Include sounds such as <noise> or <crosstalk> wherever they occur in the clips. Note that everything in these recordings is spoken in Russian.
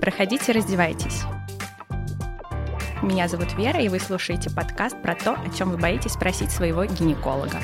Проходите, раздевайтесь. Меня зовут Вера, и вы слушаете подкаст про то, о чем вы боитесь спросить своего гинеколога.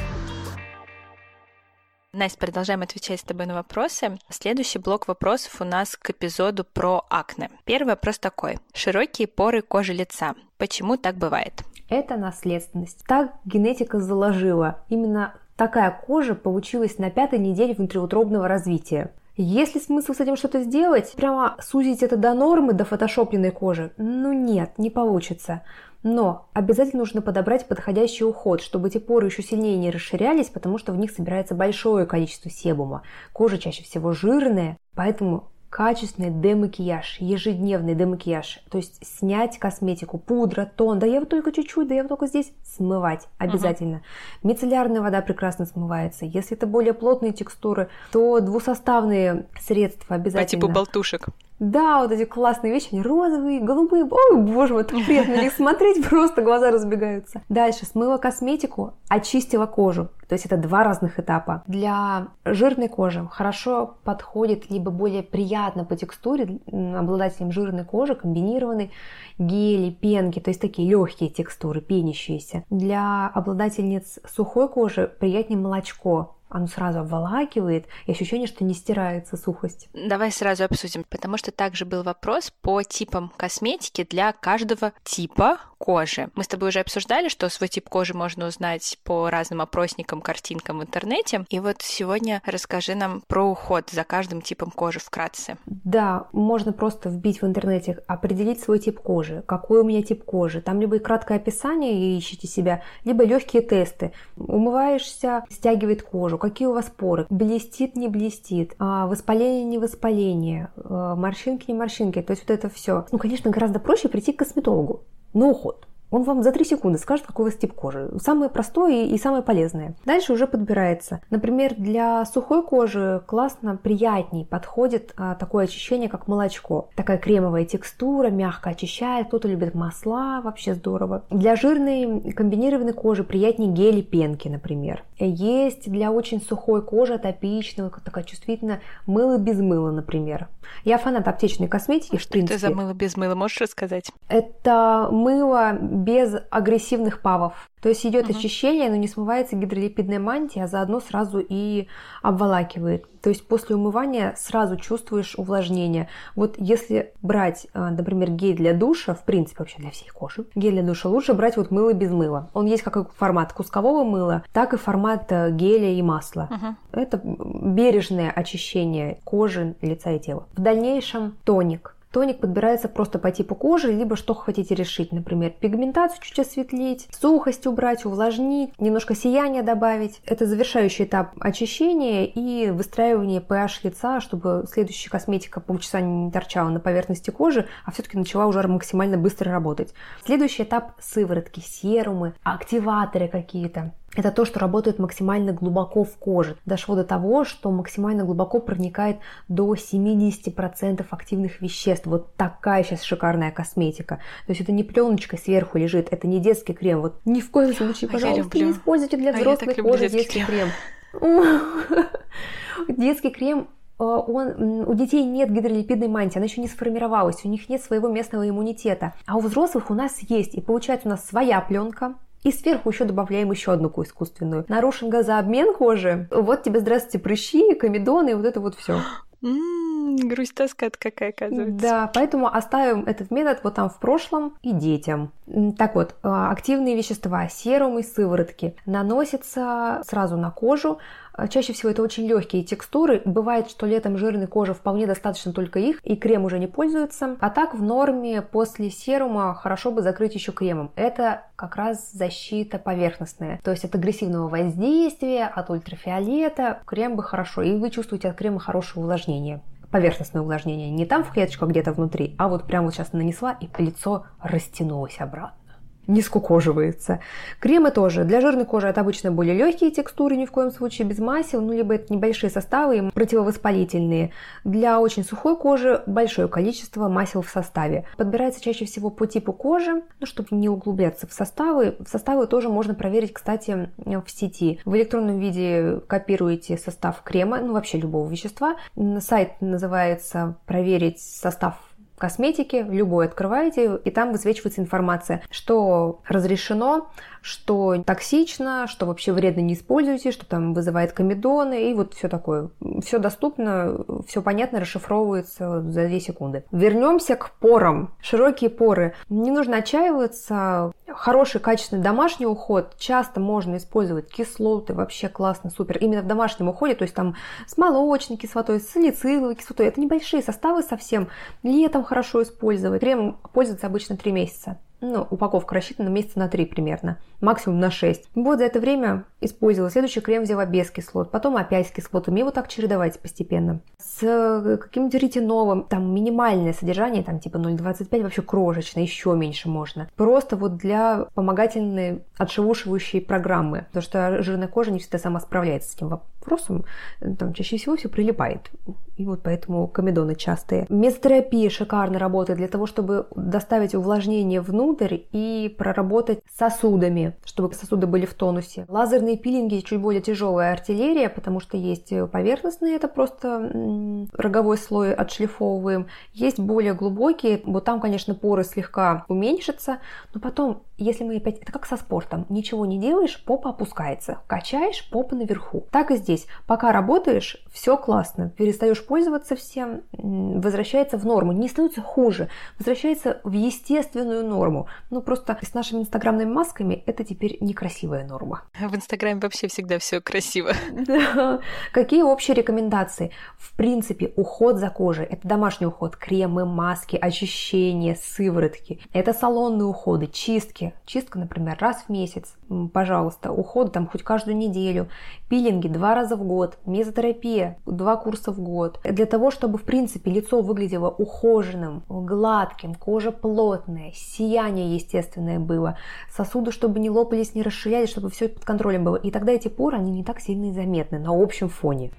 Настя, продолжаем отвечать с тобой на вопросы. Следующий блок вопросов у нас к эпизоду про акне. Первый вопрос такой. Широкие поры кожи лица. Почему так бывает? Это наследственность. Так генетика заложила. Именно такая кожа получилась на пятой неделе внутриутробного развития. Есть ли смысл с этим что-то сделать? Прямо сузить это до нормы, до фотошопленной кожи? Ну нет, не получится. Но обязательно нужно подобрать подходящий уход, чтобы эти поры еще сильнее не расширялись, потому что в них собирается большое количество себума. Кожа чаще всего жирная, поэтому качественный демакияж, ежедневный демакияж. То есть снять косметику, пудра, тон. Да я вот только чуть-чуть, да я вот только здесь смывать обязательно. Угу. Мицеллярная вода прекрасно смывается. Если это более плотные текстуры, то двусоставные средства обязательно. По типу болтушек. Да, вот эти классные вещи, они розовые, голубые. Ой, боже мой, так приятно на них смотреть, <laughs> просто глаза разбегаются. Дальше смыла косметику, очистила кожу. То есть это два разных этапа. Для жирной кожи хорошо подходит либо более приятно по текстуре обладателям жирной кожи комбинированный гели, пенки, то есть такие легкие текстуры, пенящиеся. Для обладательниц сухой кожи приятнее молочко, оно сразу обволакивает, и ощущение, что не стирается сухость. Давай сразу обсудим, потому что также был вопрос по типам косметики для каждого типа кожи. Мы с тобой уже обсуждали, что свой тип кожи можно узнать по разным опросникам, картинкам в интернете. И вот сегодня расскажи нам про уход за каждым типом кожи вкратце. Да, можно просто вбить в интернете, определить свой тип кожи, какой у меня тип кожи. Там либо краткое описание, и ищите себя, либо легкие тесты. Умываешься, стягивает кожу, какие у вас поры, блестит, не блестит, а, воспаление, не воспаление, а, морщинки, не морщинки, то есть вот это все. Ну, конечно, гораздо проще прийти к косметологу на уход. Он вам за 3 секунды скажет, какой у вас тип кожи. Самое простое и самое полезное. Дальше уже подбирается. Например, для сухой кожи классно, приятней подходит а, такое очищение, как молочко. Такая кремовая текстура, мягко очищает. Кто-то любит масла, вообще здорово. Для жирной комбинированной кожи приятнее гели пенки, например. Есть для очень сухой кожи, атопичного, такая чувствительная, мыло без мыла, например. Я фанат аптечной косметики, что в принципе. это за мыло без мыла, можешь рассказать? Это мыло без агрессивных павов. То есть идет угу. очищение, но не смывается гидролипидная мантия, а заодно сразу и обволакивает. То есть после умывания сразу чувствуешь увлажнение. Вот если брать, а, например, гель для душа, в принципе вообще для всей кожи, гель для душа лучше брать вот мыло без мыла. Он есть как формат кускового мыла, так и формат э, геля и масла. Угу. Это бережное очищение кожи, лица и тела. В дальнейшем тоник. Тоник подбирается просто по типу кожи, либо что хотите решить. Например, пигментацию чуть осветлить, сухость убрать, увлажнить, немножко сияния добавить. Это завершающий этап очищения и выстраивания pH лица, чтобы следующая косметика полчаса не торчала на поверхности кожи, а все-таки начала уже максимально быстро работать. Следующий этап сыворотки, серумы, активаторы какие-то. Это то, что работает максимально глубоко в коже. Дошло до того, что максимально глубоко проникает до 70% активных веществ. Вот такая сейчас шикарная косметика. То есть это не пленочка сверху лежит, это не детский крем. Вот ни в коем случае, а пожалуйста, не используйте для взрослой а кожи детский крем. крем. <laughs> Детский крем э, он, у детей нет гидролипидной мантии, она еще не сформировалась, у них нет своего местного иммунитета. А у взрослых у нас есть, и получается у нас своя пленка, и сверху еще добавляем еще одну искусственную. Нарушен газообмен кожи. Вот тебе, здравствуйте, прыщи, комедоны и вот это вот все. грусть тоска какая, оказывается. Да, поэтому оставим этот метод вот там в прошлом и детям. Так вот, а, активные вещества, серум и сыворотки наносятся сразу на кожу, чаще всего это очень легкие текстуры. Бывает, что летом жирной кожи вполне достаточно только их, и крем уже не пользуется. А так в норме после серума хорошо бы закрыть еще кремом. Это как раз защита поверхностная. То есть от агрессивного воздействия, от ультрафиолета крем бы хорошо. И вы чувствуете от крема хорошее увлажнение поверхностное увлажнение, не там в клеточку, а где-то внутри, а вот прямо вот сейчас нанесла, и лицо растянулось обратно. Не скукоживается. Кремы тоже. Для жирной кожи это обычно более легкие текстуры, ни в коем случае без масел, ну, либо это небольшие составы, противовоспалительные. Для очень сухой кожи большое количество масел в составе. Подбирается чаще всего по типу кожи, ну, чтобы не углубляться в составы. В составы тоже можно проверить, кстати, в сети. В электронном виде копируете состав крема, ну, вообще любого вещества. Сайт называется «Проверить состав косметики, любой открываете, и там высвечивается информация, что разрешено, что токсично, что вообще вредно не используйте, что там вызывает комедоны и вот все такое. Все доступно, все понятно, расшифровывается за 2 секунды. Вернемся к порам. Широкие поры. Не нужно отчаиваться. Хороший, качественный домашний уход. Часто можно использовать кислоты, вообще классно, супер. Именно в домашнем уходе, то есть там с молочной кислотой, с салициловой кислотой. Это небольшие составы совсем. Летом хорошо использовать. Крем пользуется обычно 3 месяца ну, упаковка рассчитана месяца на 3 примерно, максимум на 6. Вот за это время использовала. Следующий крем взяла без кислот, потом опять с кислотами. И вот так чередовать постепенно. С э, каким-нибудь ретиновым, там минимальное содержание, там типа 0,25, вообще крошечно, еще меньше можно. Просто вот для помогательной отшелушивающей программы. Потому что жирная кожа не всегда сама справляется с этим вопросом. Там чаще всего все прилипает. И вот поэтому комедоны частые. Мезотерапия шикарно работает для того, чтобы доставить увлажнение внутрь и проработать сосудами, чтобы сосуды были в тонусе. Лазерные пилинги чуть более тяжелая артиллерия, потому что есть поверхностные, это просто роговой слой отшлифовываем. Есть более глубокие, вот там, конечно, поры слегка уменьшатся, но потом, если мы опять, это как со спортом, ничего не делаешь, попа опускается, качаешь, попа наверху. Так и здесь. Пока работаешь, все классно, перестаешь пользоваться всем, возвращается в норму, не становится хуже, возвращается в естественную норму. Ну, просто с нашими инстаграмными масками это теперь некрасивая норма. В инстаграме вообще всегда все красиво. <laughs> Да. Какие общие рекомендации? В принципе, уход за кожей – это домашний уход, кремы, маски, очищение, сыворотки. Это салонные уходы, чистки. Чистка, например, раз в месяц, пожалуйста. Уход там хоть каждую неделю. Пилинги два раза в год. Мезотерапия два курса в год. Для того, чтобы, в принципе, лицо выглядело ухоженным, гладким, кожа плотная, сияние естественное было, сосуды, чтобы не лопались, не расширялись, чтобы все под контролем было. И тогда эти поры, они не так сильно и заметны на общем фоне.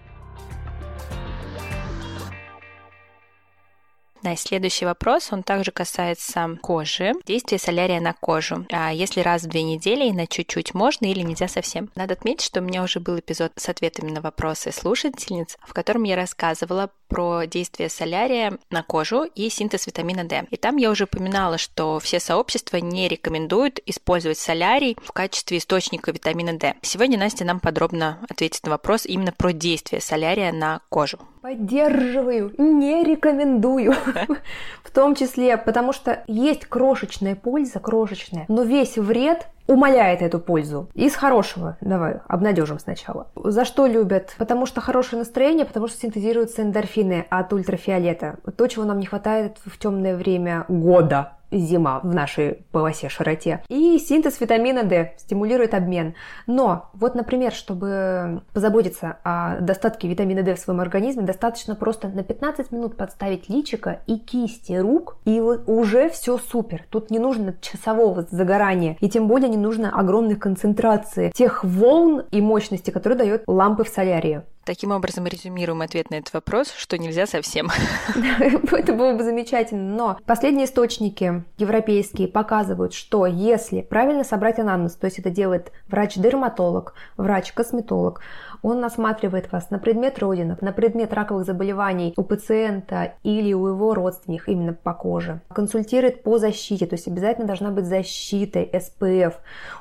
Да, следующий вопрос, он также касается кожи. Действие солярия на кожу. А если раз в две недели и на чуть-чуть можно или нельзя совсем? Надо отметить, что у меня уже был эпизод с ответами на вопросы слушательниц, в котором я рассказывала про действие солярия на кожу и синтез витамина D. И там я уже упоминала, что все сообщества не рекомендуют использовать солярий в качестве источника витамина D. Сегодня Настя нам подробно ответит на вопрос именно про действие солярия на кожу. Поддерживаю, не рекомендую. <laughs> В том числе, потому что есть крошечная польза, крошечная, но весь вред умаляет эту пользу. Из хорошего, давай, обнадежим сначала. За что любят? Потому что хорошее настроение, потому что синтезируются эндорфины от ультрафиолета. То, чего нам не хватает в темное время года зима в нашей полосе широте. И синтез витамина D стимулирует обмен. Но вот, например, чтобы позаботиться о достатке витамина D в своем организме, достаточно просто на 15 минут подставить личико и кисти рук, и уже все супер. Тут не нужно часового загорания, и тем более не нужно огромной концентрации тех волн и мощности, которые дает лампы в солярии. Таким образом, резюмируем ответ на этот вопрос, что нельзя совсем. <laughs> <laughs> Это было бы замечательно. Но последние источники европейские показывают, что если правильно собрать анамнез, то есть это делает врач-дерматолог, врач-косметолог, он осматривает вас на предмет родинок, на предмет раковых заболеваний у пациента или у его родственников именно по коже. Консультирует по защите, то есть обязательно должна быть защита, SPF,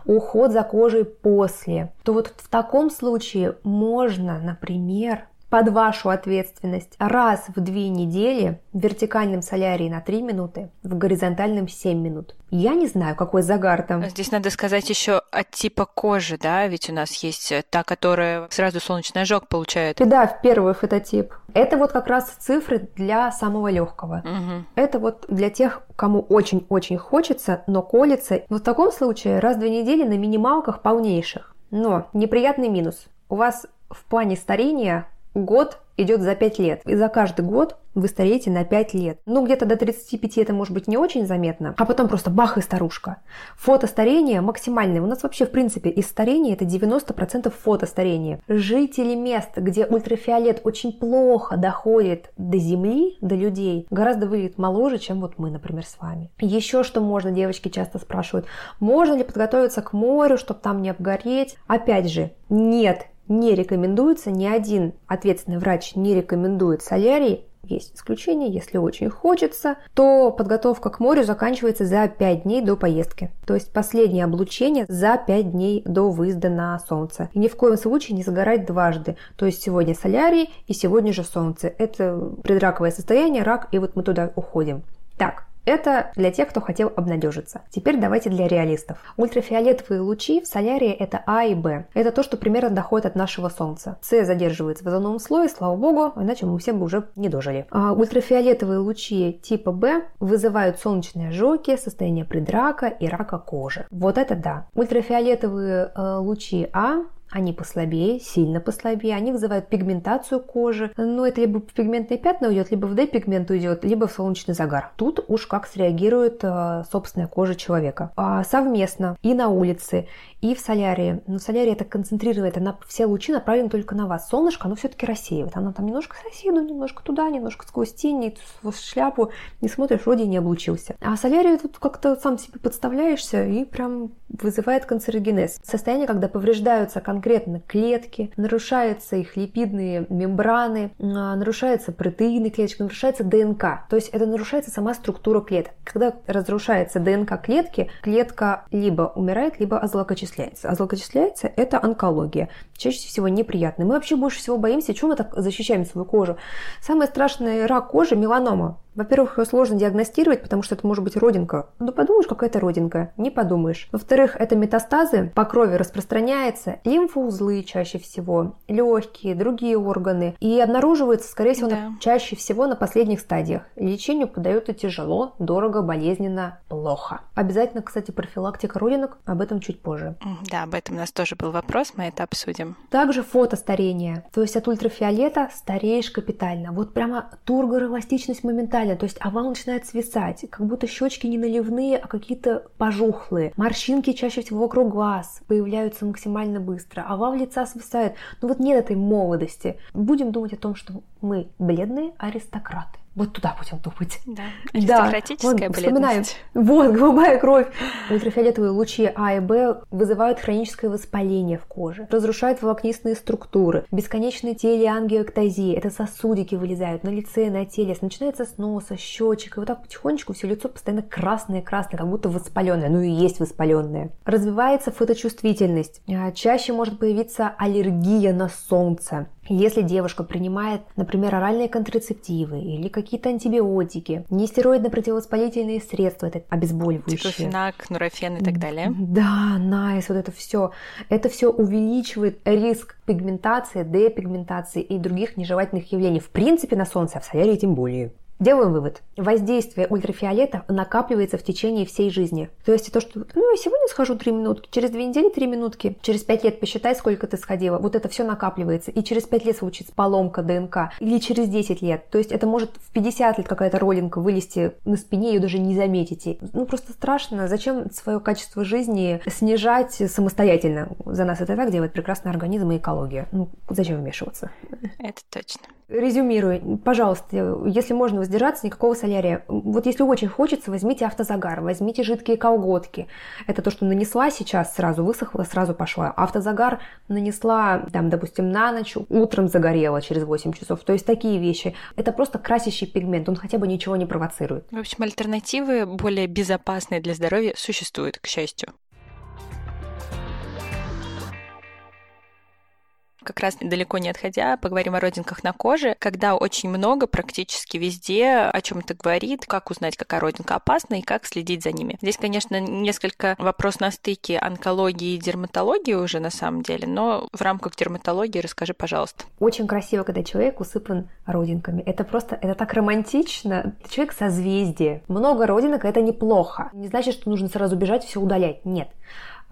уход за кожей после. То вот в таком случае можно, например, под вашу ответственность раз в две недели в вертикальном солярии на 3 минуты, в горизонтальном 7 минут. Я не знаю, какой загар там. Здесь надо сказать еще от типа кожи, да, ведь у нас есть та, которая сразу солнечный ожог получает. И да, в первый фототип. Это вот как раз цифры для самого легкого. Угу. Это вот для тех, кому очень-очень хочется, но колется. Вот в таком случае раз в две недели на минималках полнейших. Но неприятный минус. У вас в плане старения год идет за 5 лет. И за каждый год вы стареете на 5 лет. Ну, где-то до 35 это может быть не очень заметно, а потом просто бах и старушка. Фотостарение максимальное. У нас вообще, в принципе, из старения это 90% фотостарения. Жители мест, где ультрафиолет очень плохо доходит до земли, до людей, гораздо выглядит моложе, чем вот мы, например, с вами. Еще что можно, девочки часто спрашивают, можно ли подготовиться к морю, чтобы там не обгореть? Опять же, нет, не рекомендуется, ни один ответственный врач не рекомендует солярий. Есть исключение, если очень хочется, то подготовка к морю заканчивается за 5 дней до поездки. То есть последнее облучение за 5 дней до выезда на солнце. И ни в коем случае не загорать дважды. То есть сегодня солярий и сегодня же солнце. Это предраковое состояние, рак, и вот мы туда уходим. Так, это для тех, кто хотел обнадежиться. Теперь давайте для реалистов. Ультрафиолетовые лучи в солярии это А и Б. Это то, что примерно доходит от нашего Солнца. С задерживается в озоновом слое, слава богу, иначе мы все бы уже не дожили. А ультрафиолетовые лучи типа Б вызывают солнечные ожоги, состояние предрака и рака кожи. Вот это да. Ультрафиолетовые э, лучи А они послабее, сильно послабее, они вызывают пигментацию кожи. Но это либо в пигментные пятна уйдет, либо в D-пигмент уйдет, либо в солнечный загар. Тут уж как среагирует э, собственная кожа человека. А совместно и на улице, и в солярии. Но солярий это концентрирует, она все лучи направлены только на вас. Солнышко, оно все-таки рассеивает. Оно там немножко соседу, немножко туда, немножко сквозь тень, в шляпу не смотришь, вроде не облучился. А солярий тут как-то сам себе подставляешься и прям вызывает канцерогенез. Состояние, когда повреждаются конкретно клетки, нарушаются их липидные мембраны, а, нарушаются протеины клеточек, нарушается ДНК. То есть это нарушается сама структура клеток. Когда разрушается ДНК клетки, клетка либо умирает, либо озлокочисляется злокочисляется. А злокочисляется – это онкология. Чаще всего неприятная. Мы вообще больше всего боимся, чего мы так защищаем свою кожу. Самый страшный рак кожи – меланома. Во-первых, ее сложно диагностировать, потому что это может быть родинка. Ну, подумаешь, какая-то родинка. Не подумаешь. Во-вторых, это метастазы по крови распространяется. Лимфоузлы чаще всего, легкие, другие органы. И обнаруживается, скорее всего, да. на, чаще всего на последних стадиях. Лечению подается тяжело, дорого, болезненно, плохо. Обязательно, кстати, профилактика родинок. Об этом чуть позже. Да, об этом у нас тоже был вопрос, мы это обсудим. Также фотостарение. То есть от ультрафиолета стареешь капитально. Вот прямо тургороэластичность моментально реально, то есть овал начинает свисать, как будто щечки не наливные, а какие-то пожухлые. Морщинки чаще всего вокруг глаз появляются максимально быстро, овал лица свисает. Ну вот нет этой молодости. Будем думать о том, что мы бледные аристократы. Вот туда будем думать. Да, аристократическая да. Вот, вспоминаем. Вот, голубая кровь. Ультрафиолетовые лучи А и Б вызывают хроническое воспаление в коже, разрушают волокнистые структуры, бесконечные телеангиоктазии, это сосудики вылезают на лице, на теле, начинается с носа, щечек, и вот так потихонечку все лицо постоянно красное-красное, как будто воспаленное, ну и есть воспаленное. Развивается фоточувствительность, а, чаще может появиться аллергия на солнце, если девушка принимает, например, оральные контрацептивы или какие-то антибиотики, нестероидно-противовоспалительные средства, это обезболивающие. Диклофенак, нурофен и так далее. Да, найс, вот это все. Это все увеличивает риск пигментации, депигментации и других нежелательных явлений. В принципе, на солнце, а в солярии тем более. Делаем вывод. Воздействие ультрафиолета накапливается в течение всей жизни. То есть то, что ну я сегодня схожу 3 минутки, через 2 недели 3 минутки, через 5 лет посчитай, сколько ты сходила. Вот это все накапливается. И через 5 лет случится поломка ДНК. Или через 10 лет. То есть это может в 50 лет какая-то ролинка вылезти на спине, ее даже не заметите. Ну просто страшно. Зачем свое качество жизни снижать самостоятельно? За нас это так делает прекрасный организм и экология. Ну зачем вмешиваться? Это точно. Резюмирую, пожалуйста, если можно воздержаться, никакого солярия. Вот если очень хочется, возьмите автозагар, возьмите жидкие колготки. Это то, что нанесла сейчас, сразу высохла, сразу пошла. Автозагар нанесла, там, допустим, на ночь, утром загорела через 8 часов. То есть такие вещи. Это просто красящий пигмент, он хотя бы ничего не провоцирует. В общем, альтернативы более безопасные для здоровья существуют, к счастью. Как раз далеко не отходя, поговорим о родинках на коже, когда очень много, практически везде, о чем это говорит, как узнать, какая родинка опасна и как следить за ними. Здесь, конечно, несколько вопрос на стыке онкологии и дерматологии уже на самом деле, но в рамках дерматологии расскажи, пожалуйста. Очень красиво, когда человек усыпан родинками. Это просто, это так романтично. Человек созвездие. Много родинок – это неплохо. Не значит, что нужно сразу бежать все удалять. Нет.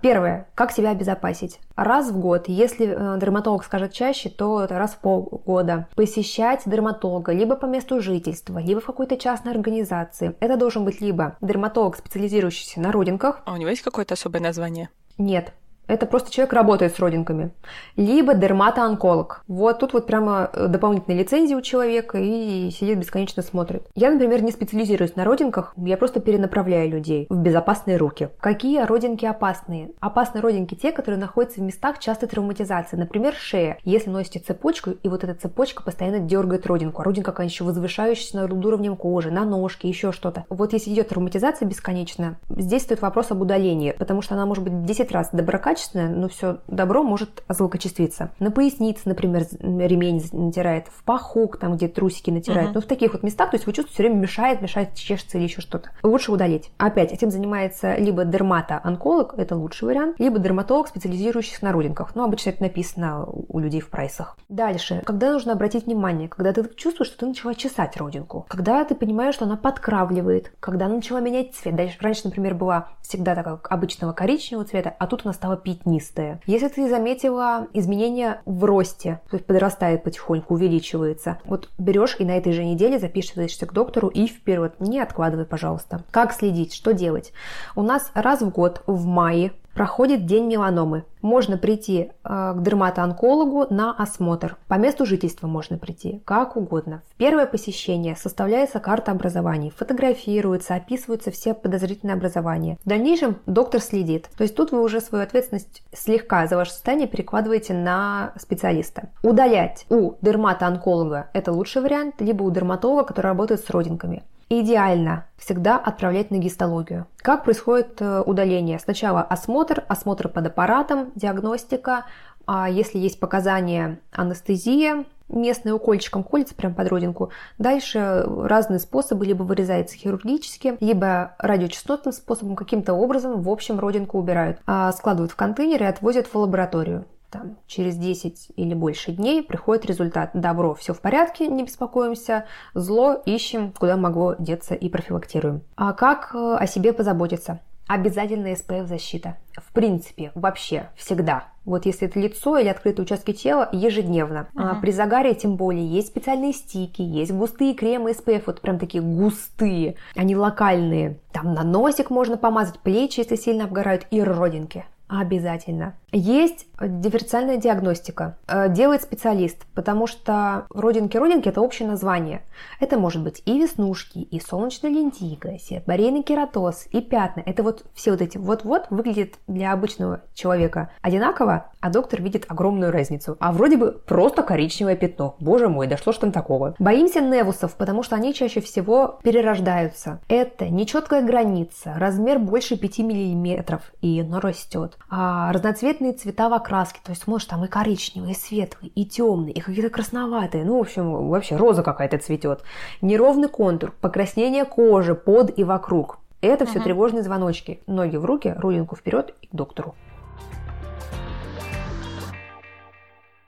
Первое. Как себя обезопасить? Раз в год, если э, дерматолог скажет чаще, то это раз в полгода. Посещать дерматолога либо по месту жительства, либо в какой-то частной организации. Это должен быть либо дерматолог, специализирующийся на родинках. А у него есть какое-то особое название? Нет это просто человек работает с родинками. Либо дерматоонколог. Вот тут вот прямо э, дополнительная лицензия у человека и сидит бесконечно смотрит. Я, например, не специализируюсь на родинках, я просто перенаправляю людей в безопасные руки. Какие родинки опасные? Опасные родинки те, которые находятся в местах частой травматизации. Например, шея. Если носите цепочку, и вот эта цепочка постоянно дергает родинку, а родинка какая еще возвышающаяся над уровнем кожи, на ножке, еще что-то. Вот если идет травматизация бесконечная, здесь стоит вопрос об удалении, потому что она может быть 10 раз доброкачественная, качественное, но все добро может злокочествиться. На пояснице, например, ремень натирает, в паху, там, где трусики натирает. Uh-huh. Ну, в таких вот местах, то есть вы чувствуете, все время мешает, мешает, чешется или еще что-то. Лучше удалить. Опять, этим занимается либо дермато-онколог, это лучший вариант, либо дерматолог, специализирующийся на родинках. Ну, обычно это написано у людей в прайсах. Дальше. Когда нужно обратить внимание? Когда ты чувствуешь, что ты начала чесать родинку. Когда ты понимаешь, что она подкравливает. Когда она начала менять цвет. Дальше, раньше, например, была всегда такая обычного коричневого цвета, а тут она стала пятнистая. Если ты заметила изменения в росте, то есть подрастает потихоньку, увеличивается, вот берешь и на этой же неделе записываешься к доктору и вперед. Не откладывай, пожалуйста. Как следить? Что делать? У нас раз в год в мае проходит день меланомы. Можно прийти э, к дерматоонкологу на осмотр. По месту жительства можно прийти, как угодно. В первое посещение составляется карта образований, фотографируется, описываются все подозрительные образования. В дальнейшем доктор следит. То есть тут вы уже свою ответственность слегка за ваше состояние перекладываете на специалиста. Удалять у дерматоонколога это лучший вариант, либо у дерматолога, который работает с родинками. Идеально всегда отправлять на гистологию. Как происходит э, удаление? Сначала осмотр, осмотр под аппаратом, диагностика. А если есть показания анестезия, местный укольчиком колется прямо под родинку. Дальше разные способы, либо вырезается хирургически, либо радиочастотным способом, каким-то образом, в общем, родинку убирают. А складывают в контейнер и отвозят в лабораторию там, через 10 или больше дней приходит результат. Добро, все в порядке, не беспокоимся. Зло ищем, куда могло деться и профилактируем. А как э, о себе позаботиться? Обязательно SPF защита. В принципе, вообще, всегда. Вот если это лицо или открытые участки тела, ежедневно. Uh-huh. А при загаре тем более есть специальные стики, есть густые кремы SPF, вот прям такие густые. Они локальные. Там на носик можно помазать, плечи, если сильно обгорают, и родинки. Обязательно. Есть дифференциальная диагностика. Э, делает специалист, потому что родинки-родинки – это общее название. Это может быть и веснушки, и солнечная лентийка, сербарейный кератоз, и пятна. Это вот все вот эти вот-вот выглядит для обычного человека одинаково, а доктор видит огромную разницу. А вроде бы просто коричневое пятно. Боже мой, да что ж там такого? Боимся невусов, потому что они чаще всего перерождаются. Это нечеткая граница, размер больше 5 мм, и оно растет. А разноцветные цвета в окраске, то есть смотришь, там и коричневые, и светлые, и темные, и какие-то красноватые. Ну, в общем, вообще роза какая-то цветет. Неровный контур, покраснение кожи под и вокруг. Это все uh-huh. тревожные звоночки. Ноги в руки, рулинку вперед и к доктору.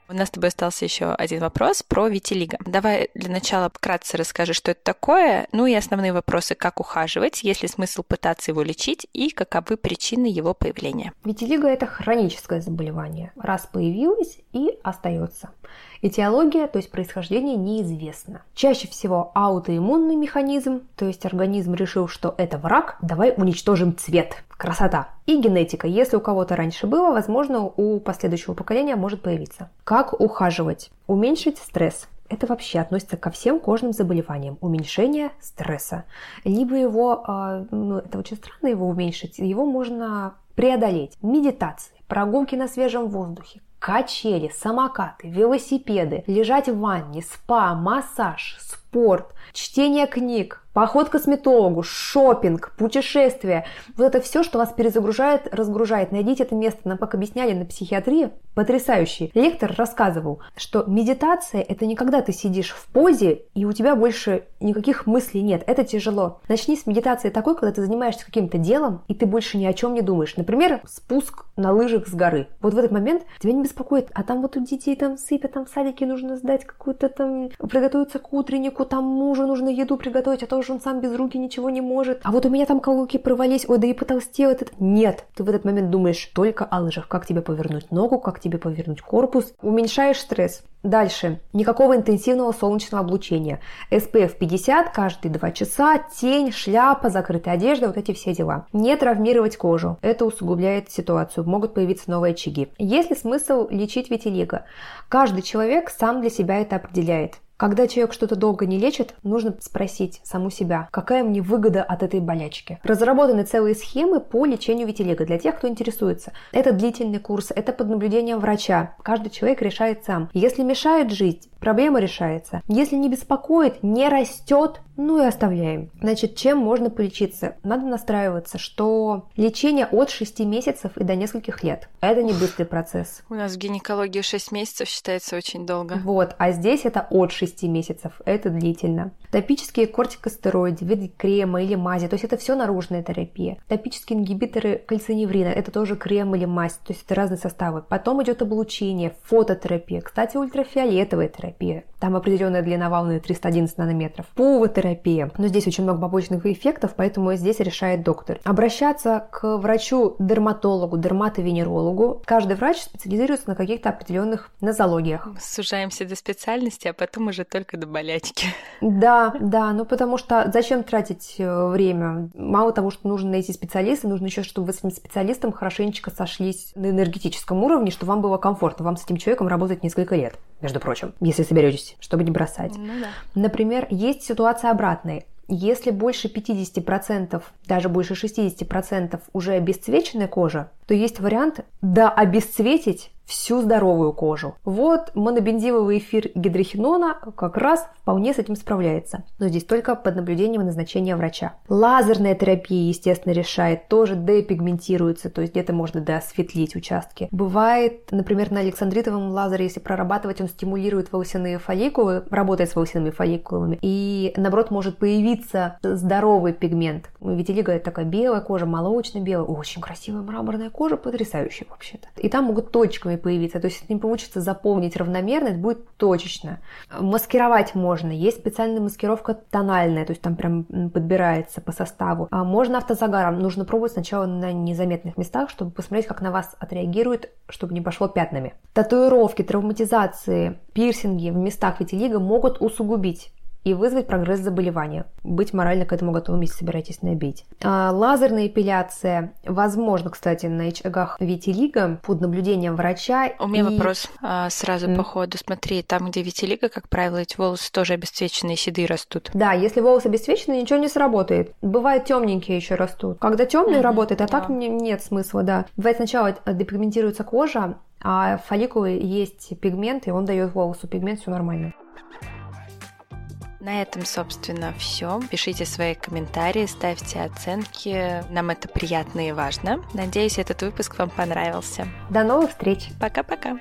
У нас с тобой остался еще один вопрос про витилиго. Давай для начала вкратце расскажи, что это такое, ну и основные вопросы, как ухаживать, есть ли смысл пытаться его лечить и каковы причины его появления. Витилиго – это хроническое заболевание. Раз появилось и остается. Этиология, то есть происхождение, неизвестна. Чаще всего аутоиммунный механизм, то есть организм решил, что это враг, давай уничтожим цвет. Красота. И генетика. Если у кого-то раньше было, возможно, у последующего поколения может появиться. Как ухаживать? Уменьшить стресс. Это вообще относится ко всем кожным заболеваниям. Уменьшение стресса. Либо его, а, ну это очень странно его уменьшить, его можно преодолеть. Медитации, прогулки на свежем воздухе, качели, самокаты, велосипеды, лежать в ванне, спа, массаж, спорт, чтение книг, Поход к косметологу, шопинг, путешествия. Вот это все, что вас перезагружает, разгружает. Найдите это место. Нам как объясняли на психиатрии, потрясающий. Лектор рассказывал, что медитация – это не когда ты сидишь в позе, и у тебя больше никаких мыслей нет. Это тяжело. Начни с медитации такой, когда ты занимаешься каким-то делом, и ты больше ни о чем не думаешь. Например, спуск на лыжах с горы. Вот в этот момент тебя не беспокоит, а там вот у детей там сыпят, там в садике нужно сдать какую-то там, приготовиться к утреннику, там мужу нужно еду приготовить, а то уже он сам без руки ничего не может. А вот у меня там каблуки порвались, ой, да и потолстел этот. Нет, ты в этот момент думаешь только о лыжах, как тебе повернуть ногу, как тебе повернуть корпус. Уменьшаешь стресс. Дальше. Никакого интенсивного солнечного облучения. SPF 50 каждые 2 часа, тень, шляпа, закрытая одежда, вот эти все дела. Не травмировать кожу. Это усугубляет ситуацию. Могут появиться новые очаги. Есть ли смысл лечить витилиго? Каждый человек сам для себя это определяет. Когда человек что-то долго не лечит, нужно спросить саму себя, какая мне выгода от этой болячки. Разработаны целые схемы по лечению витилиго для тех, кто интересуется. Это длительный курс, это под наблюдением врача. Каждый человек решает сам. Если мешает жить, проблема решается. Если не беспокоит, не растет, ну и оставляем. Значит, чем можно полечиться? Надо настраиваться, что лечение от 6 месяцев и до нескольких лет. Это не быстрый процесс. У нас в гинекологии 6 месяцев считается очень долго. Вот, а здесь это от 6 месяцев. Это длительно. Топические кортикостероиды в виде крема или мази, то есть это все наружная терапия. Топические ингибиторы кальциневрина, это тоже крем или мазь, то есть это разные составы. Потом идет облучение, фототерапия, кстати, ультрафиолетовая терапия, там определенная длина волны 311 нанометров, пувотерапия, но здесь очень много побочных эффектов, поэтому здесь решает доктор. Обращаться к врачу-дерматологу, дерматовенерологу. Каждый врач специализируется на каких-то определенных нозологиях. Сужаемся до специальности, а потом уже только до болячки. Да, да, ну потому что зачем тратить э, время? Мало того, что нужно найти специалиста, нужно еще, чтобы вы с этим специалистом хорошенечко сошлись на энергетическом уровне, чтобы вам было комфортно. Вам с этим человеком работать несколько лет, между прочим, если соберетесь, чтобы не бросать. Ну да. Например, есть ситуация обратная. Если больше 50%, даже больше 60% уже обесцвеченная кожа, то есть вариант да обесцветить всю здоровую кожу. Вот монобензиловый эфир гидрохинона как раз вполне с этим справляется. Но здесь только под наблюдением и назначением врача. Лазерная терапия, естественно, решает, тоже депигментируется, то есть где-то можно доосветлить участки. Бывает, например, на александритовом лазере, если прорабатывать, он стимулирует волосяные фолликулы, работает с волосяными фолликулами, и наоборот может появиться здоровый пигмент. Витилиго это такая белая кожа, молочно-белая, очень красивая мраморная кожа, потрясающая вообще-то. И там могут точками появиться, то есть если не получится заполнить равномерно, это будет точечно. Маскировать можно, есть специальная маскировка тональная, то есть там прям подбирается по составу. А можно автозагаром, нужно пробовать сначала на незаметных местах, чтобы посмотреть, как на вас отреагирует, чтобы не пошло пятнами. Татуировки, травматизации, пирсинги в местах витилиго могут усугубить и вызвать прогресс заболевания. Быть морально к этому готовым, если собираетесь набить. А, лазерная эпиляция, возможно, кстати, на очагах витилиго под наблюдением врача. У меня и... вопрос а, сразу mm. по ходу. Смотри, там, где витилиго, как правило, эти волосы тоже обесцвеченные, седые растут. Да, если волосы обесцвеченные, ничего не сработает. Бывает темненькие еще растут. Когда темные mm-hmm. работает, а да. так нет смысла, да. Бывает сначала депигментируется кожа, а фолликулы есть пигмент, и он дает волосу пигмент, все нормально. На этом, собственно, все. Пишите свои комментарии, ставьте оценки. Нам это приятно и важно. Надеюсь, этот выпуск вам понравился. До новых встреч. Пока-пока.